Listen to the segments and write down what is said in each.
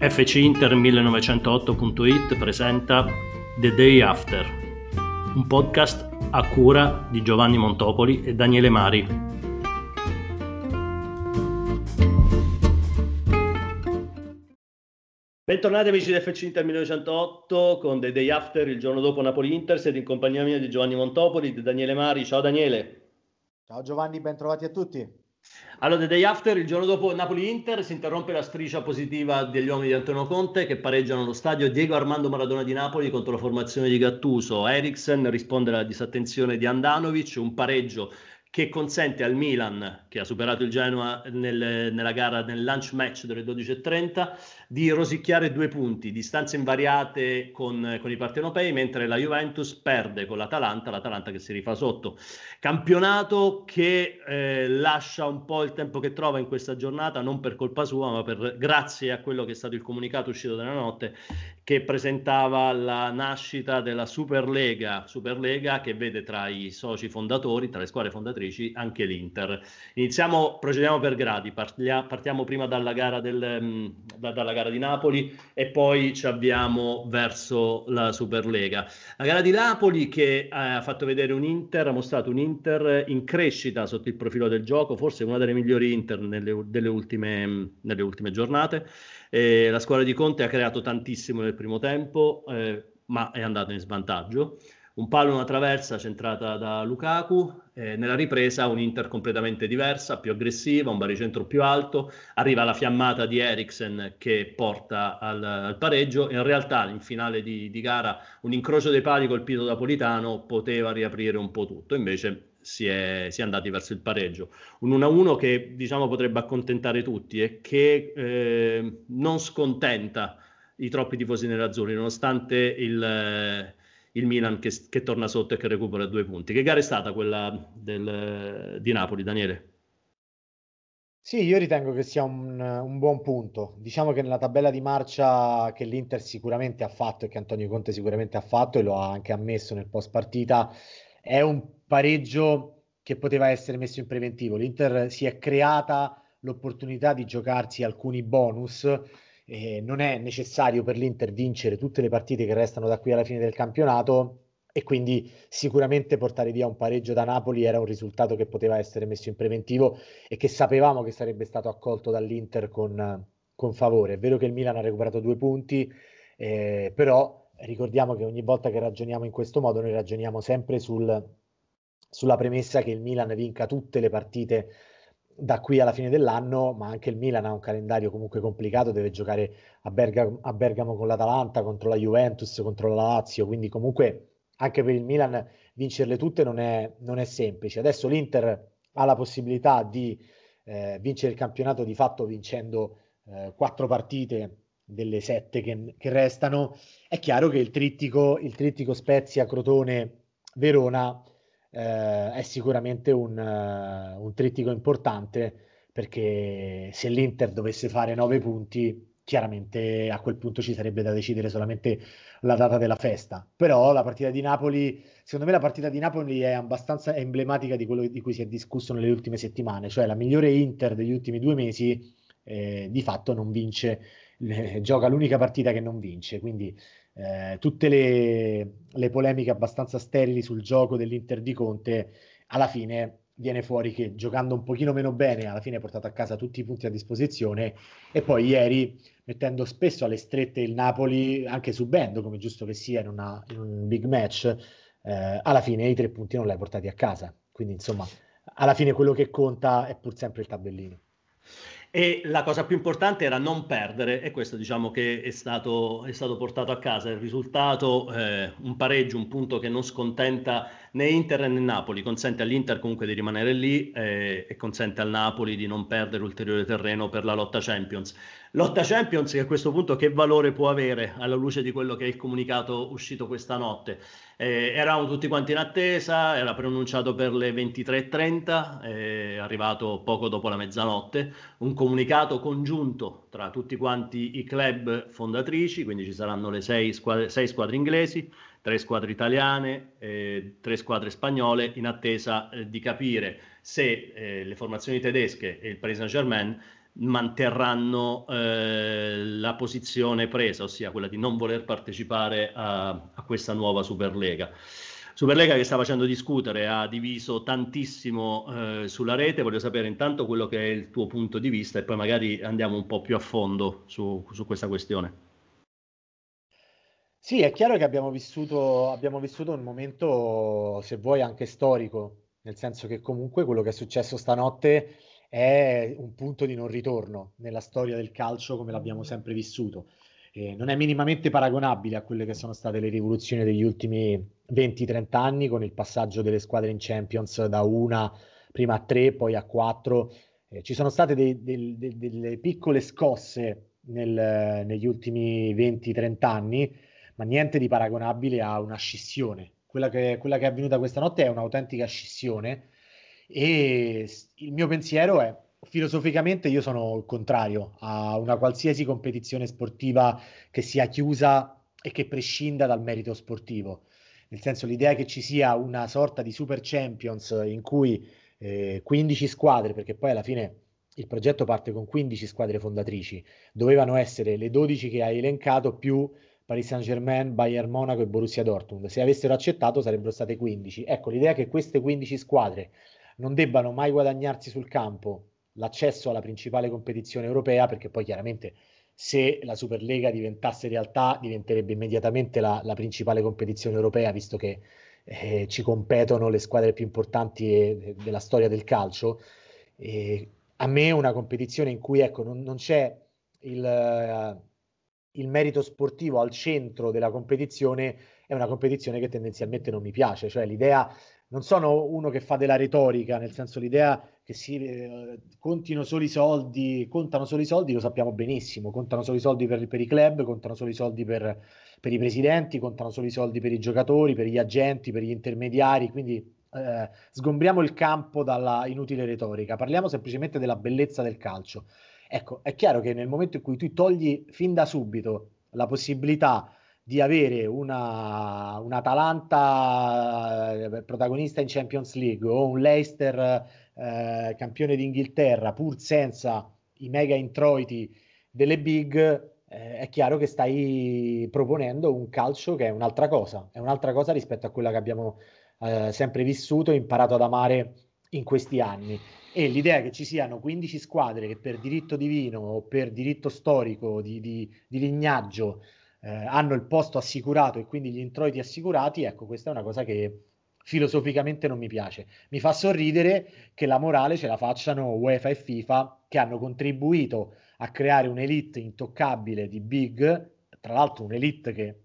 fcinter1908.it presenta The Day After, un podcast a cura di Giovanni Montopoli e Daniele Mari. Bentornati amici di FC Inter 1908 con The Day After, il giorno dopo Napoli-Inter, siete in compagnia mia di Giovanni Montopoli, e di Daniele Mari. Ciao Daniele. Ciao Giovanni, bentrovati a tutti. Allora, the day after, il giorno dopo Napoli-Inter, si interrompe la striscia positiva degli uomini di Antonio Conte che pareggiano lo stadio Diego Armando Maradona di Napoli contro la formazione di Gattuso. Eriksen risponde alla disattenzione di Andanovic, un pareggio che consente al Milan, che ha superato il Genoa nel, nella gara nel lunch match delle 12.30, di rosicchiare due punti, distanze invariate con, con, i partenopei, mentre la Juventus perde con l'Atalanta, l'Atalanta che si rifà sotto. Campionato che eh, lascia un po' il tempo che trova in questa giornata, non per colpa sua, ma per, grazie a quello che è stato il comunicato uscito dalla notte, che presentava la nascita della Superlega, Superlega che vede tra i soci fondatori, tra le squadre fondatrici, anche l'Inter. Iniziamo, procediamo per gradi, partia, partiamo prima dalla gara, del, mm, da, dalla gara, di Napoli e poi ci avviamo verso la Superlega. La gara di Napoli che ha fatto vedere un Inter, ha mostrato un Inter in crescita sotto il profilo del gioco, forse una delle migliori Inter nelle, delle ultime, nelle ultime giornate. Eh, la squadra di Conte ha creato tantissimo nel primo tempo, eh, ma è andata in svantaggio. Un palo, una traversa centrata da Lukaku, eh, nella ripresa un Inter completamente diversa, più aggressiva, un baricentro più alto, arriva la fiammata di Eriksen che porta al, al pareggio. In realtà in finale di, di, gara un incrocio dei pali colpito da Politano poteva riaprire un po' tutto, invece si è, si è, andati verso il pareggio. Un 1-1 che diciamo potrebbe accontentare tutti e che eh, non scontenta i troppi tifosi nerazzurri, nonostante il, eh, il Milan che, che, torna sotto e che recupera due punti. Che gara è stata quella del, di Napoli, Daniele? Sì, io ritengo che sia un, un, buon punto. Diciamo che nella tabella di marcia che l'Inter sicuramente ha fatto e che Antonio Conte sicuramente ha fatto e lo ha anche ammesso nel post partita, è un pareggio che poteva essere messo in preventivo. L'Inter si è creata l'opportunità di giocarsi alcuni bonus. Eh, non è necessario per l'Inter vincere tutte le partite che restano da qui alla fine del campionato e quindi sicuramente portare via un pareggio da Napoli era un risultato che poteva essere messo in preventivo e che sapevamo che sarebbe stato accolto dall'Inter con, con favore. È vero che il Milan ha recuperato due punti, eh, però ricordiamo che ogni volta che ragioniamo in questo modo noi ragioniamo sempre sul, sulla premessa che il Milan vinca tutte le partite da qui alla fine dell'anno, ma anche il Milan ha un calendario comunque complicato, deve giocare a, Bergamo, a Bergamo con l'Atalanta, contro la Juventus, contro la Lazio, quindi comunque anche per il Milan vincerle tutte non è, non è semplice. Adesso l'Inter ha la possibilità di eh, vincere il campionato di fatto vincendo eh, quattro partite delle sette che, che, restano, è chiaro che il trittico, il trittico Spezia, Crotone, Verona eh, è sicuramente un, uh, un, trittico importante perché se l'Inter dovesse fare nove punti, chiaramente a quel punto ci sarebbe da decidere solamente la data della festa. Però la partita di Napoli, secondo me la partita di Napoli è abbastanza emblematica di quello di cui si è discusso nelle ultime settimane, cioè la migliore Inter degli ultimi due mesi eh, di fatto non vince eh, gioca l'unica partita che non vince, quindi eh, tutte le, le, polemiche abbastanza sterili sul gioco dell'Inter di Conte, alla fine viene fuori che giocando un pochino meno bene, alla fine ha portato a casa tutti i punti a disposizione e poi ieri, mettendo spesso alle strette il Napoli, anche subendo, come giusto che sia in, una, in un big match, eh, alla fine i tre punti non li hai portati a casa. Quindi insomma, alla fine quello che conta è pur sempre il tabellino e la cosa più importante era non perdere e questo diciamo che è stato, è stato portato a casa. Il risultato eh, un pareggio un punto che non scontenta né Inter né Napoli. Consente all'Inter comunque di rimanere lì eh, e consente al Napoli di non perdere ulteriore terreno per la lotta Champions. Lotta Champions che a questo punto che valore può avere alla luce di quello che è il comunicato uscito questa notte? Eh, eravamo tutti quanti in attesa, era pronunciato per le 23.30, è arrivato poco dopo la mezzanotte, un comunicato congiunto tra tutti quanti i club fondatrici, quindi ci saranno le sei squadre, sei squadre inglesi, tre squadre italiane, eh, tre squadre spagnole, in attesa eh, di capire se eh, le formazioni tedesche e il Paris Saint-Germain manterranno eh, la posizione presa, ossia quella di non voler partecipare a, a questa nuova Superlega. Superlega che sta facendo discutere, ha diviso tantissimo eh, sulla rete, voglio sapere intanto quello che è il tuo punto di vista e poi magari andiamo un po' più a fondo su, su questa questione. Sì, è chiaro che abbiamo vissuto, abbiamo vissuto un momento, se vuoi, anche storico, nel senso che comunque quello che è successo stanotte è un punto di non ritorno nella storia del calcio come l'abbiamo sempre vissuto. Eh, non è minimamente paragonabile a quelle che sono state le rivoluzioni degli ultimi 20-30 anni con il passaggio delle squadre in Champions da una prima a tre, poi a quattro. Eh, ci sono state dei, dei, dei, delle piccole scosse nel, negli ultimi 20-30 anni ma niente di paragonabile a una scissione. Quella che, quella che è avvenuta questa notte è un'autentica scissione e il mio pensiero è filosoficamente io sono il contrario a una qualsiasi competizione sportiva che sia chiusa e che prescinda dal merito sportivo. Nel senso l'idea che ci sia una sorta di super champions in cui eh, 15 squadre, perché poi alla fine il progetto parte con 15 squadre fondatrici, dovevano essere le 12 che hai elencato più Paris Saint-Germain, Bayern Monaco e Borussia Dortmund. Se avessero accettato sarebbero state 15. Ecco, l'idea che queste 15 squadre non debbano mai guadagnarsi sul campo l'accesso alla principale competizione europea, perché poi chiaramente se la Superlega diventasse realtà diventerebbe immediatamente la, la principale competizione europea, visto che eh, ci competono le squadre più importanti eh, della storia del calcio. E a me una competizione in cui ecco, non, non c'è il... Il merito sportivo al centro della competizione è una competizione che tendenzialmente non mi piace, cioè l'idea non sono uno che fa della retorica, nel senso l'idea che si eh, contino solo i soldi, contano solo i soldi, lo sappiamo benissimo, contano solo i soldi per, per i club, contano solo i soldi per, per, i presidenti, contano solo i soldi per i giocatori, per gli agenti, per gli intermediari, quindi eh, sgombriamo il campo dalla inutile retorica, parliamo semplicemente della bellezza del calcio. Ecco, è chiaro che nel momento in cui tu togli fin da subito la possibilità di avere una, un Atalanta eh, protagonista in Champions League o un Leicester eh, campione d'Inghilterra pur senza i mega introiti delle big, eh, è chiaro che stai proponendo un calcio che è un'altra cosa, è un'altra cosa rispetto a quella che abbiamo eh, sempre vissuto e imparato ad amare in questi anni. E l'idea che ci siano 15 squadre che per diritto divino o per diritto storico di, di, di lignaggio eh, hanno il posto assicurato e quindi gli introiti assicurati, ecco, questa è una cosa che filosoficamente non mi piace. Mi fa sorridere che la morale ce la facciano UEFA e FIFA che hanno contribuito a creare un'elite intoccabile di big, tra l'altro un'elite che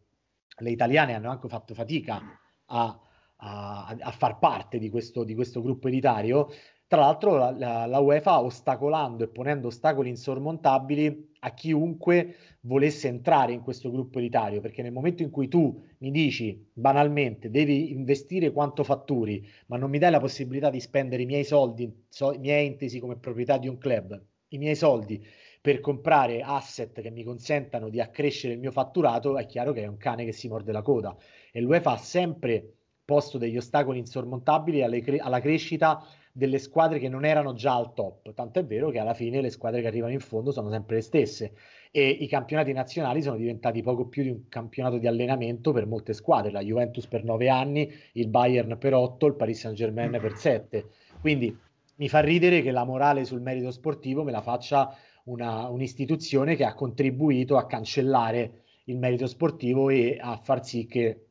le italiane hanno anche fatto fatica a, a, a far parte di questo, di questo gruppo elitario, tra l'altro la, la, la, UEFA ostacolando e ponendo ostacoli insormontabili a chiunque volesse entrare in questo gruppo elitario, perché nel momento in cui tu mi dici banalmente devi investire quanto fatturi, ma non mi dai la possibilità di spendere i miei soldi, so, i miei intesi come proprietà di un club, i miei soldi per comprare asset che mi consentano di accrescere il mio fatturato, è chiaro che è un cane che si morde la coda. E l'UEFA ha sempre posto degli ostacoli insormontabili alle, alla crescita delle squadre che non erano già al top, tanto è vero che alla fine le squadre che arrivano in fondo sono sempre le stesse e i campionati nazionali sono diventati poco più di un campionato di allenamento per molte squadre, la Juventus per nove anni, il Bayern per otto, il Paris Saint Germain per sette, quindi mi fa ridere che la morale sul merito sportivo me la faccia una, un'istituzione che ha contribuito a cancellare il merito sportivo e a far sì che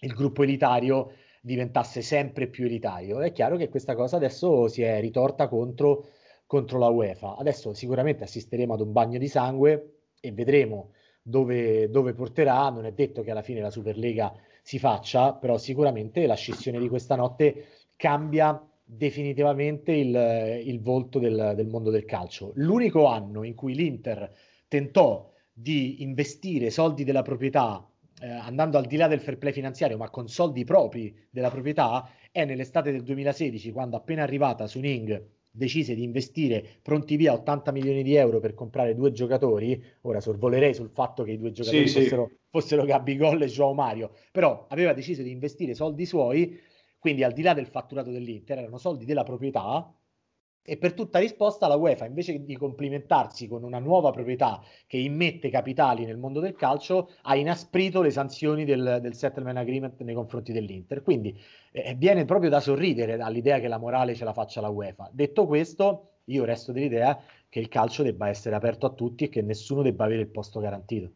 il gruppo elitario diventasse sempre più elitario. È chiaro che questa cosa adesso si è ritorta contro, contro la UEFA. Adesso sicuramente assisteremo ad un bagno di sangue e vedremo dove, dove porterà. Non è detto che alla fine la Superlega si faccia, però sicuramente la scissione di questa notte cambia definitivamente il, il volto del, del, mondo del calcio. L'unico anno in cui l'Inter tentò di investire soldi della proprietà eh, andando al di là del fair play finanziario, ma con soldi propri della proprietà, è nell'estate del 2016, quando appena arrivata Suning decise di investire pronti via 80 milioni di euro per comprare due giocatori, ora sorvolerei sul fatto che i due giocatori sì, fossero, sì. fossero Gabigol e Joao Mario, però aveva deciso di investire soldi suoi, quindi al di là del fatturato dell'Inter, erano soldi della proprietà, E per tutta risposta la UEFA, invece di complimentarsi con una nuova proprietà che immette capitali nel mondo del calcio, ha inasprito le sanzioni del, del settlement agreement nei confronti dell'Inter. Quindi eh, viene proprio da sorridere dall'idea che la morale ce la faccia la UEFA. Detto questo, io resto dell'idea che il calcio debba essere aperto a tutti e che nessuno debba avere il posto garantito.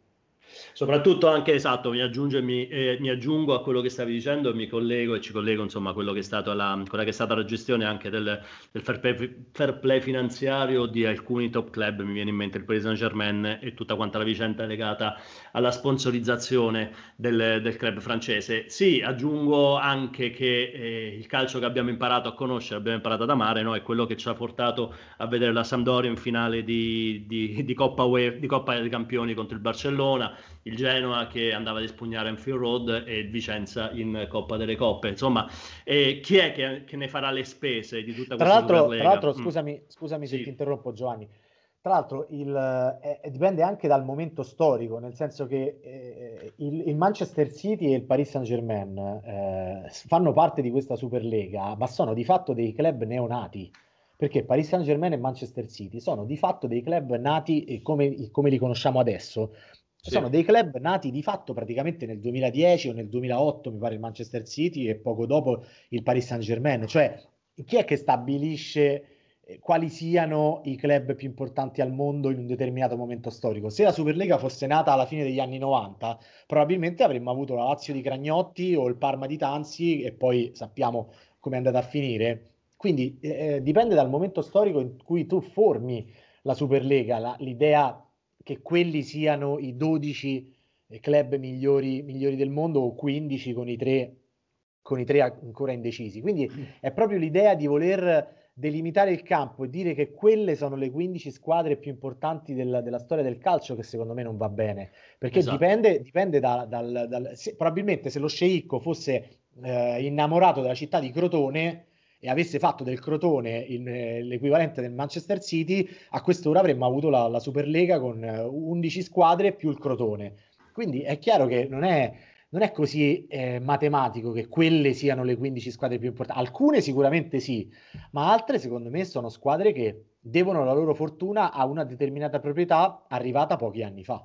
Soprattutto anche esatto, mi, eh, mi, aggiungo a quello che stavi dicendo, mi collego e ci collego insomma a quello che è stato la, quella che è stata la gestione anche del, del fair, play, fair, play, finanziario di alcuni top club, mi viene in mente il Paris Saint Germain e tutta quanta la vicenda legata alla sponsorizzazione del, del club francese. Sì, aggiungo anche che eh, il calcio che abbiamo imparato a conoscere, abbiamo imparato ad amare, no? è quello che ci ha portato a vedere la Sampdoria in finale di, di, di, Coppa, di Coppa dei Campioni contro il Barcellona il Genoa che andava ad espugnare Enfield Road e il Vicenza in Coppa delle Coppe. Insomma, eh, chi è che, che, ne farà le spese di tutta questa tra l'altro, tra l'altro, mm. scusami, scusami se ti interrompo Giovanni, tra l'altro il, eh, dipende anche dal momento storico, nel senso che eh, il, il, Manchester City e il Paris Saint Germain eh, fanno parte di questa Superlega, ma sono di fatto dei club neonati perché Paris Saint Germain e Manchester City sono di fatto dei club nati come, come li conosciamo adesso, ci sono dei club nati di fatto praticamente nel 2010 o nel 2008, mi pare il Manchester City e poco dopo il Paris Saint Germain. Cioè, chi è che stabilisce eh, quali siano i club più importanti al mondo in un determinato momento storico? Se la Superlega fosse nata alla fine degli anni 90, probabilmente avremmo avuto la Lazio di Cragnotti o il Parma di Tanzi e poi sappiamo come è andata a finire. Quindi eh, eh, dipende dal momento storico in cui tu formi la Superlega, la, l'idea che quelli siano i 12 eh, club migliori, migliori del mondo o 15 con i, tre, con i tre ancora indecisi. Quindi mm. è proprio l'idea di voler delimitare il campo e dire che quelle sono le 15 squadre più importanti della, della storia del calcio che secondo me non va bene perché esatto. dipende, dipende da, dal, dal se, probabilmente se lo sceicco fosse eh, innamorato della città di Crotone e avesse fatto del Crotone in, eh, l'equivalente del Manchester City, a quest'ora avremmo avuto la, la Superlega con 11 eh, squadre più il Crotone. Quindi è chiaro che non è, non è così eh, matematico che quelle siano le 15 squadre più importanti. Alcune sicuramente sì, ma altre secondo me sono squadre che devono la loro fortuna a una determinata proprietà arrivata pochi anni fa.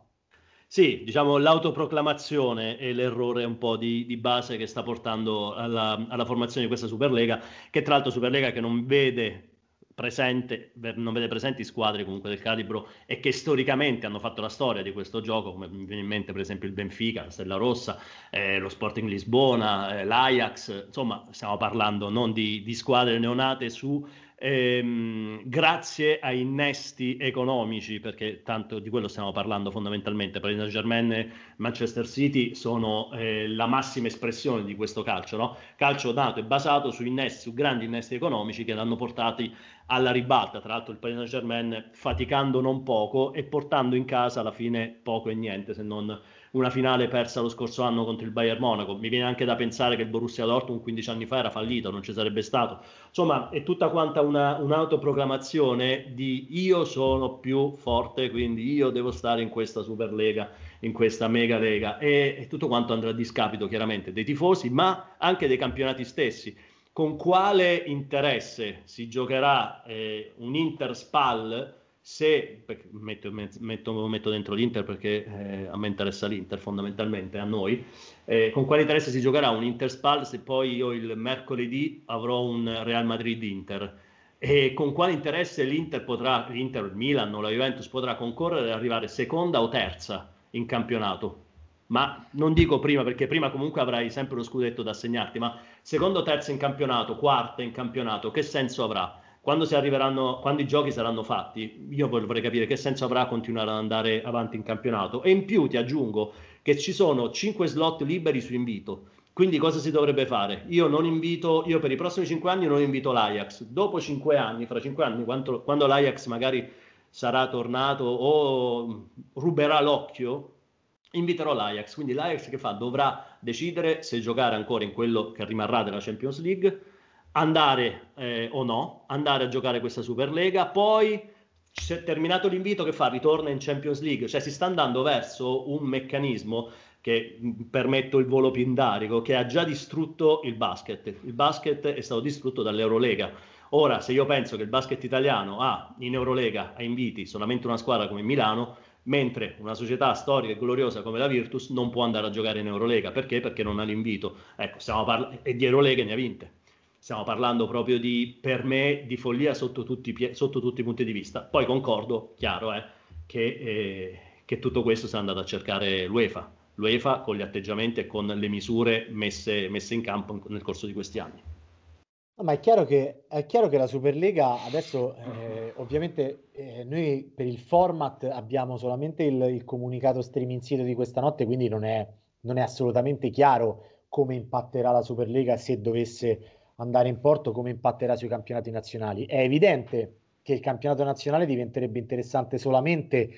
Sì, diciamo l'autoproclamazione è l'errore un po' di, di base che sta portando alla, alla, formazione di questa Superlega, che tra l'altro Superlega che non vede presente, non vede presenti squadre comunque del calibro e che storicamente hanno fatto la storia di questo gioco, come mi viene in mente per esempio il Benfica, la Stella Rossa, eh, lo Sporting Lisbona, eh, l'Ajax, insomma stiamo parlando non di, di squadre neonate su ehm, grazie a innesti economici, perché tanto di quello stiamo parlando fondamentalmente, Paris Saint-Germain e Manchester City sono eh, la massima espressione di questo calcio, no? calcio nato e basato su innesti, su grandi innesti economici che l'hanno portati alla ribalta, tra l'altro il Paris Saint-Germain faticando non poco e portando in casa alla fine poco e niente, se non una finale persa lo scorso anno contro il Bayern Monaco. Mi viene anche da pensare che il Borussia Dortmund 15 anni fa era fallito, non ci sarebbe stato. Insomma, è tutta quanta una, un'autoproclamazione di io sono più forte, quindi io devo stare in questa Superlega, in questa Mega Lega. E, e tutto quanto andrà a discapito chiaramente dei tifosi, ma anche dei campionati stessi. Con quale interesse si giocherà eh, un Inter Spal? Se metto, metto, metto, dentro l'Inter perché eh, a me interessa l'Inter fondamentalmente, a noi, eh, con quale interesse si giocherà un Inter Spal se poi io il mercoledì avrò un Real Madrid-Inter e con quale interesse l'Inter potrà, l'Inter, il Milan o la Juventus potrà concorrere ad arrivare seconda o terza in campionato? Ma non dico prima perché prima comunque avrai sempre lo scudetto da assegnarti, ma seconda o terza in campionato, quarta in campionato, che senso avrà? Quando, quando, i giochi saranno fatti, io vorrei capire che senso avrà continuare ad andare avanti in campionato. E in più ti aggiungo che ci sono 5 slot liberi su invito. Quindi cosa si dovrebbe fare? Io invito, io per i prossimi 5 anni non invito l'Ajax. Dopo 5 anni, fra 5 anni, quando, quando l'Ajax magari sarà tornato o ruberà l'occhio, inviterò l'Ajax. Quindi l'Ajax che fa? Dovrà decidere se giocare ancora in quello che rimarrà della Champions League andare eh, o no, andare a giocare questa Superlega, poi terminato l'invito che fa, ritorna in Champions League, cioè si sta andando verso un meccanismo che permetto il volo pindarico, che ha già distrutto il basket. Il basket è stato distrutto dall'Eurolega. Ora, se io penso che il basket italiano ha in Eurolega a inviti solamente una squadra come Milano, mentre una società storica e gloriosa come la Virtus non può andare a giocare in Eurolega. Perché? Perché non ha l'invito. Ecco, stiamo parlando, e di Eurolega ne ha vinte. Stiamo parlando proprio di, per me, di follia sotto tutti, sotto tutti i punti di vista. Poi concordo, chiaro, eh, che, eh, che tutto questo sta andando a cercare l'UEFA. L'UEFA con gli atteggiamenti e con le misure messe, messe in campo nel corso di questi anni. Ma è chiaro, che, è chiaro che la Superlega adesso, eh, ovviamente, eh, noi per il format abbiamo solamente il, il, comunicato streaming sito di questa notte, quindi non è, non è assolutamente chiaro come impatterà la Superlega se dovesse andare in porto, come impatterà sui campionati nazionali. È evidente che il campionato nazionale diventerebbe interessante solamente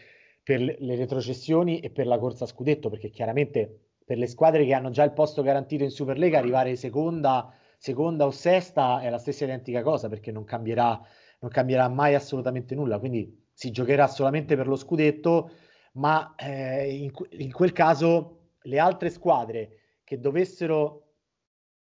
per le retrocessioni e per la corsa a scudetto, perché chiaramente per le squadre che hanno già il posto garantito in Superlega arrivare seconda seconda o sesta è la stessa identica cosa perché non cambierà, non cambierà mai assolutamente nulla. Quindi si giocherà solamente per lo scudetto, ma eh, in, in, quel caso le altre squadre che dovessero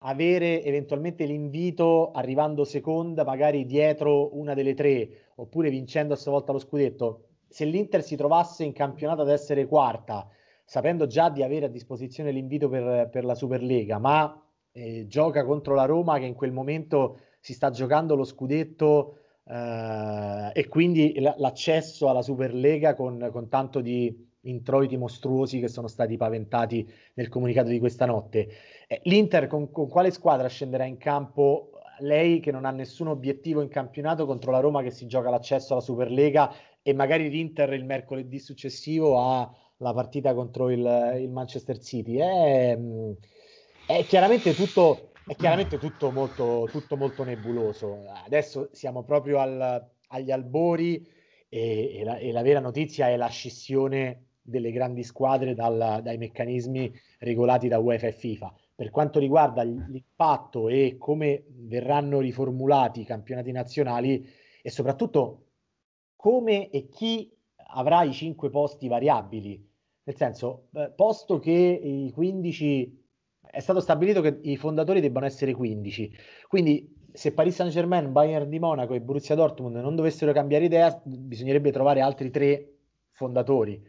avere eventualmente l'invito arrivando seconda, magari dietro una delle tre, oppure vincendo a sua volta lo scudetto, se l'Inter si trovasse in campionato ad essere quarta, sapendo già di avere a disposizione l'invito per, per la Superlega, ma eh, gioca contro la Roma che in quel momento si sta giocando lo scudetto eh, e quindi l- l'accesso alla Superlega con, con tanto di introiti mostruosi che sono stati paventati nel comunicato di questa notte. Eh, L'Inter con, con, quale squadra scenderà in campo? Lei che non ha nessun obiettivo in campionato contro la Roma che si gioca l'accesso alla Superlega e magari l'Inter il mercoledì successivo ha la partita contro il, il Manchester City. È, è chiaramente tutto, è chiaramente tutto, molto, tutto molto nebuloso. Adesso siamo proprio al, agli albori e, e, la, e, la, vera notizia è la scissione delle grandi squadre dal, dai meccanismi regolati da UEFA e FIFA. Per quanto riguarda l'impatto e come verranno riformulati i campionati nazionali e soprattutto come e chi avrà i cinque posti variabili. Nel senso, eh, posto che i 15 è stato stabilito che i fondatori debbano essere 15. Quindi se Paris Saint-Germain, Bayern di Monaco e Borussia Dortmund non dovessero cambiare idea, bisognerebbe trovare altri tre fondatori.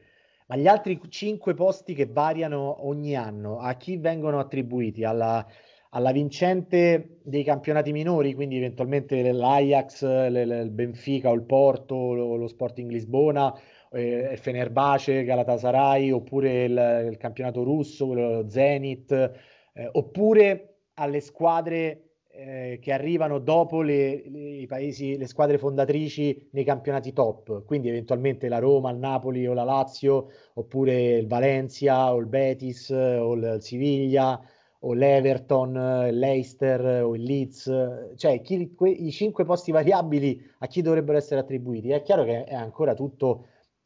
Ma gli altri cinque posti che variano ogni anno, a chi vengono attribuiti? Alla, alla vincente dei campionati minori, quindi eventualmente l'Ajax, il Benfica o il Porto, lo, lo Sporting Lisbona, eh, il Fenerbahce, Galatasaray, oppure il, il campionato russo, lo Zenit, eh, oppure alle squadre eh, che arrivano dopo le, le, paesi, le squadre fondatrici nei campionati top, quindi eventualmente la Roma, il Napoli o la Lazio, oppure il Valencia o il Betis o il Siviglia o l'Everton, l'Eister o il Leeds, cioè chi, que, i cinque posti variabili a chi dovrebbero essere attribuiti. È chiaro che è ancora tutto,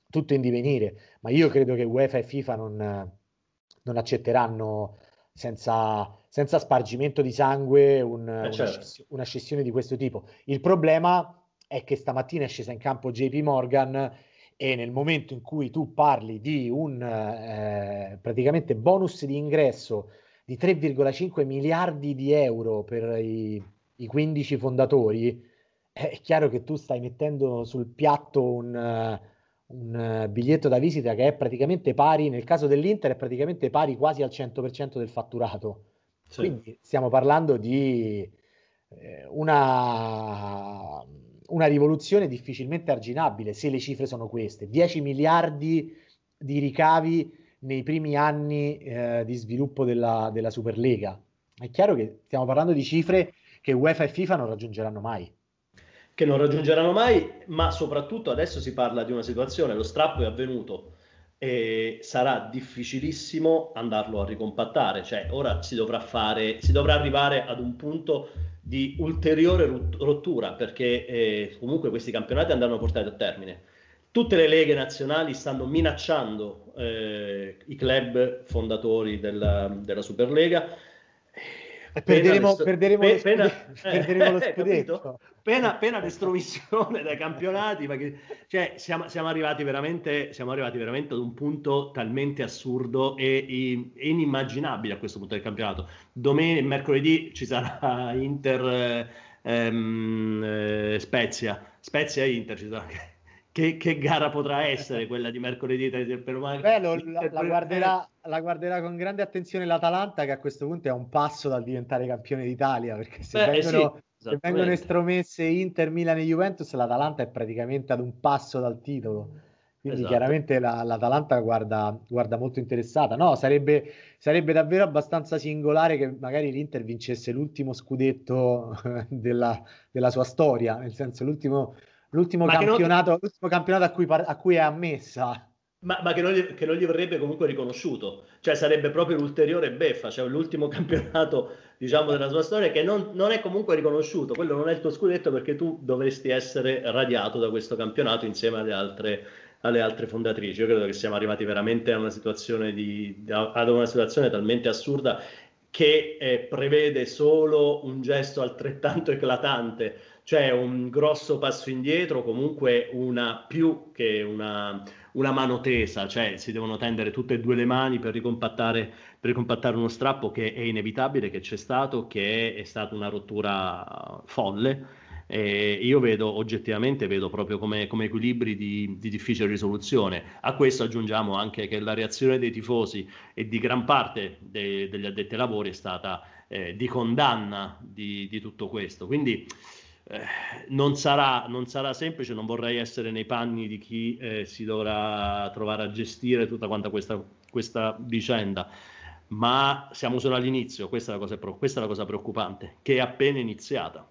tutto in divenire, ma io credo che UEFA e FIFA non, non accetteranno senza, senza spargimento di sangue un, eh certo. una, sciss- una scissione di questo tipo. Il problema è che stamattina è scesa in campo JP Morgan e nel momento in cui tu parli di un eh, praticamente bonus di ingresso di 3,5 miliardi di euro per i, i 15 fondatori, è chiaro che tu stai mettendo sul piatto un, un uh, biglietto da visita che è praticamente pari, nel caso dell'Inter è praticamente pari quasi al 100% del fatturato. Sì. Quindi stiamo parlando di eh, una, una rivoluzione difficilmente arginabile se le cifre sono queste. 10 miliardi di ricavi nei primi anni eh, di sviluppo della, della Superlega. È chiaro che stiamo parlando di cifre che UEFA e FIFA non raggiungeranno mai che non raggiungeranno mai, ma soprattutto adesso si parla di una situazione, lo strappo è avvenuto e sarà difficilissimo andarlo a ricompattare, cioè ora si dovrà fare, si dovrà arrivare ad un punto di ulteriore rottura perché eh, comunque questi campionati andranno portati a termine. Tutte le leghe nazionali stanno minacciando eh, i club fondatori della, della Superlega perderemo, perderemo, pe- lo, pena, scudetto, perderemo lo scudetto. Pena, pena l'estromissione dai campionati, perché cioè, siamo, siamo, arrivati veramente, siamo arrivati veramente ad un punto talmente assurdo e, e inimmaginabile a questo punto del campionato. Domenica, mercoledì ci sarà Inter, ehm, eh, Spezia, Spezia e Inter. Che, che, gara potrà essere quella di mercoledì per Beh, lo, la, la, guarderà, la, guarderà, con grande attenzione l'Atalanta che a questo punto è un passo dal diventare campione d'Italia perché se Beh, vengono, sì, se vengono estromesse Inter, Milan e Juventus l'Atalanta è praticamente ad un passo dal titolo quindi esatto. chiaramente la, l'Atalanta guarda, guarda, molto interessata. No, sarebbe, sarebbe, davvero abbastanza singolare che magari l'Inter vincesse l'ultimo scudetto della, della sua storia, nel senso l'ultimo, l'ultimo, campionato, non... l'ultimo campionato, a cui, a cui è ammessa. Ma, ma che, non gli, che, non gli, verrebbe comunque riconosciuto, cioè sarebbe proprio l'ulteriore beffa, cioè l'ultimo campionato diciamo della sua storia che non, non, è comunque riconosciuto, quello non è il tuo scudetto perché tu dovresti essere radiato da questo campionato insieme alle altre alle altre fondatrici. Io credo che siamo arrivati veramente a una situazione, di, ad una situazione talmente assurda che eh, prevede solo un gesto altrettanto eclatante, cioè un grosso passo indietro, comunque una più che una, una mano tesa, cioè si devono tendere tutte e due le mani per ricompattare, per ricompattare uno strappo che è inevitabile, che c'è stato, che è, è stata una rottura folle eh, io vedo oggettivamente vedo proprio come, come equilibri di, di, difficile risoluzione. A questo aggiungiamo anche che la reazione dei tifosi e di gran parte de, degli addetti ai lavori è stata eh, di condanna di, di, tutto questo. Quindi eh, non, sarà, non, sarà, semplice, non vorrei essere nei panni di chi eh, si dovrà trovare a gestire tutta questa, questa vicenda ma siamo solo all'inizio, questa è, la cosa, questa è la cosa preoccupante, che è appena iniziata.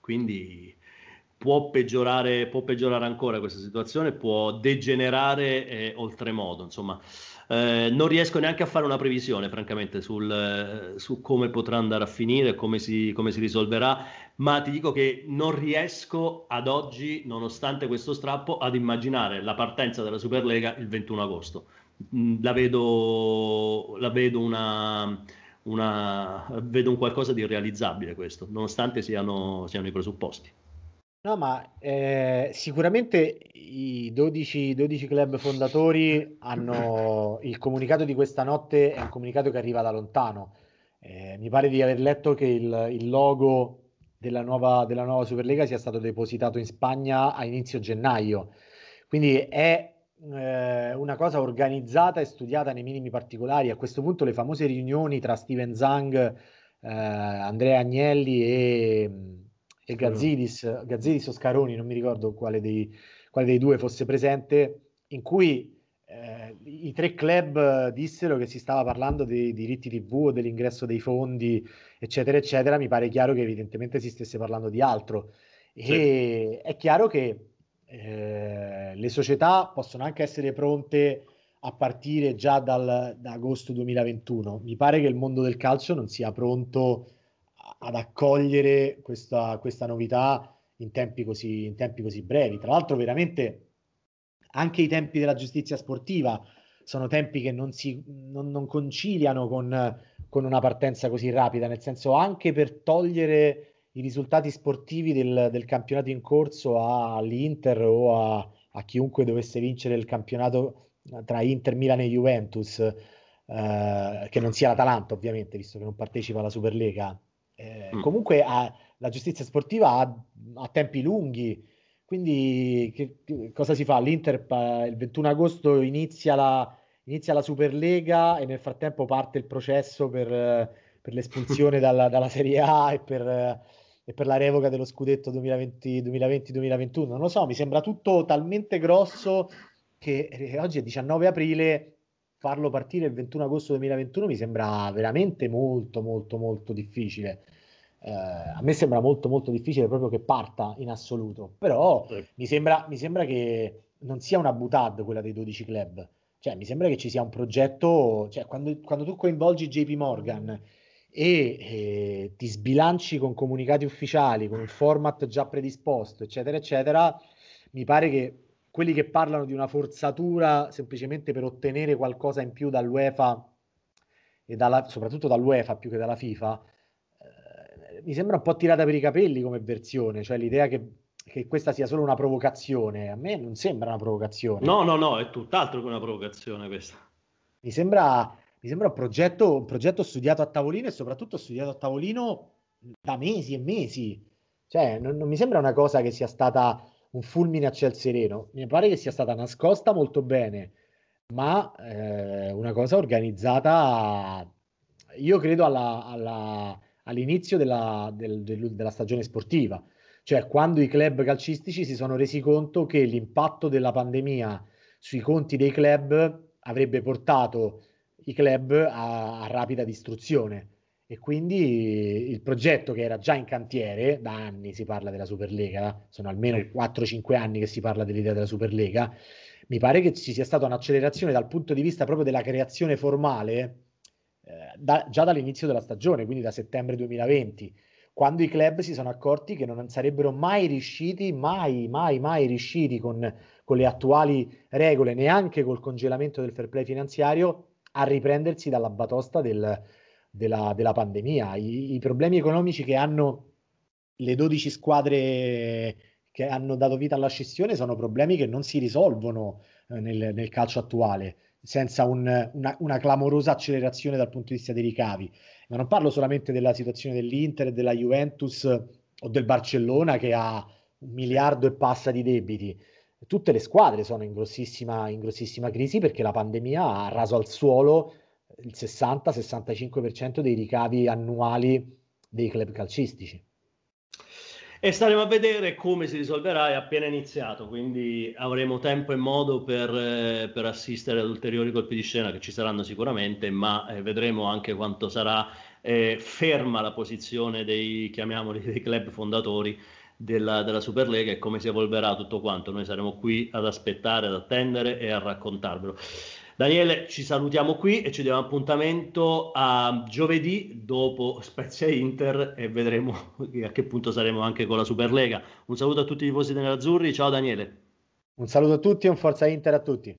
Quindi può peggiorare, può peggiorare ancora questa situazione, può degenerare eh, oltremodo. Insomma, eh, non riesco neanche a fare una previsione, francamente, sul, eh, su come potrà andare a finire, come si, come si risolverà, ma ti dico che non riesco ad oggi, nonostante questo strappo, ad immaginare la partenza della Superlega il 21 agosto. Mm, la vedo, la vedo una una, vedo un qualcosa di irrealizzabile questo, nonostante siano, siano i presupposti. No, ma eh, sicuramente i 12, 12, club fondatori hanno il comunicato di questa notte, è un comunicato che arriva da lontano. Eh, mi pare di aver letto che il, il logo della nuova, della nuova Superlega sia stato depositato in Spagna a inizio gennaio. Quindi è eh, una cosa organizzata e studiata nei minimi particolari. A questo punto le famose riunioni tra Steven Zang, eh, Andrea Agnelli e, e Gazzidis, Gazzidis o Scaroni, non mi ricordo quale dei, quale dei due fosse presente, in cui eh, i tre club dissero che si stava parlando dei diritti TV o dell'ingresso dei fondi, eccetera, eccetera. Mi pare chiaro che evidentemente si stesse parlando di altro. E sì. è chiaro che eh, le società possono anche essere pronte a partire già dal, da agosto 2021. Mi pare che il mondo del calcio non sia pronto ad accogliere questa, questa novità in tempi, così, in tempi così brevi. Tra l'altro, veramente anche i tempi della giustizia sportiva sono tempi che non, si, non, non conciliano con, con, una partenza così rapida, nel senso anche per togliere i risultati sportivi del, del campionato in corso all'Inter o a, a, chiunque dovesse vincere il campionato tra Inter, Milan e Juventus, eh, che non sia l'Atalanta ovviamente, visto che non partecipa alla Superlega. Eh, mm. Comunque ha, la giustizia sportiva ha, ha tempi lunghi, quindi che, che, cosa si fa? L'Inter il 21 agosto inizia la, inizia la Superlega e nel frattempo parte il processo per, per l'espulsione dalla, dalla Serie A e per e per la revoca dello scudetto 2020-2021. Non lo so, mi sembra tutto talmente grosso che eh, oggi è 19 aprile, farlo partire il 21 agosto 2021 mi sembra veramente molto, molto, molto difficile. Eh, a me sembra molto, molto difficile proprio che parta in assoluto, però sì. mi, sembra, mi sembra che non sia una butad quella dei 12 club. Cioè, mi sembra che ci sia un progetto, cioè, quando, quando tu coinvolgi JP Morgan e eh, ti sbilanci con comunicati ufficiali, con il format già predisposto, eccetera, eccetera, mi pare che quelli che parlano di una forzatura semplicemente per ottenere qualcosa in più dall'UEFA e dalla, soprattutto dall'UEFA più che dalla FIFA, eh, mi sembra un po' tirata per i capelli come versione, cioè l'idea che, che, questa sia solo una provocazione, a me non sembra una provocazione. No, no, no, è tutt'altro che una provocazione questa. Mi sembra mi sembra un progetto, un progetto studiato a tavolino e soprattutto studiato a tavolino da mesi e mesi. Cioè, non, non mi sembra una cosa che sia stata un fulmine a ciel sereno, mi pare che sia stata nascosta molto bene, ma eh, una cosa organizzata, io credo alla, alla, all'inizio della, del, del, della stagione sportiva, cioè quando i club calcistici si sono resi conto che l'impatto della pandemia sui conti dei club avrebbe portato i club a, a rapida distruzione e quindi il progetto che era già in cantiere, da anni si parla della Superlega, sono almeno 4-5 anni che si parla dell'idea della Superlega, mi pare che ci sia stata un'accelerazione dal punto di vista proprio della creazione formale eh, da, già dall'inizio della stagione, quindi da settembre 2020, quando i club si sono accorti che non sarebbero mai riusciti, mai, mai, mai riusciti con, con le attuali regole, neanche col congelamento del fair play finanziario, a riprendersi dalla batosta del, della, della pandemia. I, I, problemi economici che hanno le 12 squadre che hanno dato vita alla scissione sono problemi che non si risolvono eh, nel, nel, calcio attuale senza un, una, una, clamorosa accelerazione dal punto di vista dei ricavi. Ma non parlo solamente della situazione dell'Inter della Juventus o del Barcellona che ha un miliardo e passa di debiti. Tutte le squadre sono in grossissima, in grossissima crisi perché la pandemia ha raso al suolo il 60-65% dei ricavi annuali dei club calcistici. E staremo a vedere come si risolverà, è appena iniziato, quindi avremo tempo e modo per, eh, per assistere ad ulteriori colpi di scena che ci saranno sicuramente, ma eh, vedremo anche quanto sarà eh, ferma la posizione dei, chiamiamoli, dei club fondatori della, della Superlega e come si evolverà tutto quanto. Noi saremo qui ad aspettare, ad attendere e a raccontarvelo. Daniele, ci salutiamo qui e ci diamo appuntamento a giovedì dopo Spezia Inter e vedremo a che punto saremo anche con la Superlega. Un saluto a tutti i tifosi dell'Azzurri, ciao Daniele. Un saluto a tutti e un forza Inter a tutti.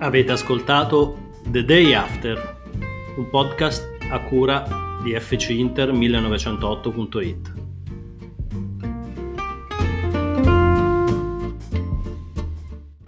Avete ascoltato The Day After, un podcast a cura di fcinter1908.it.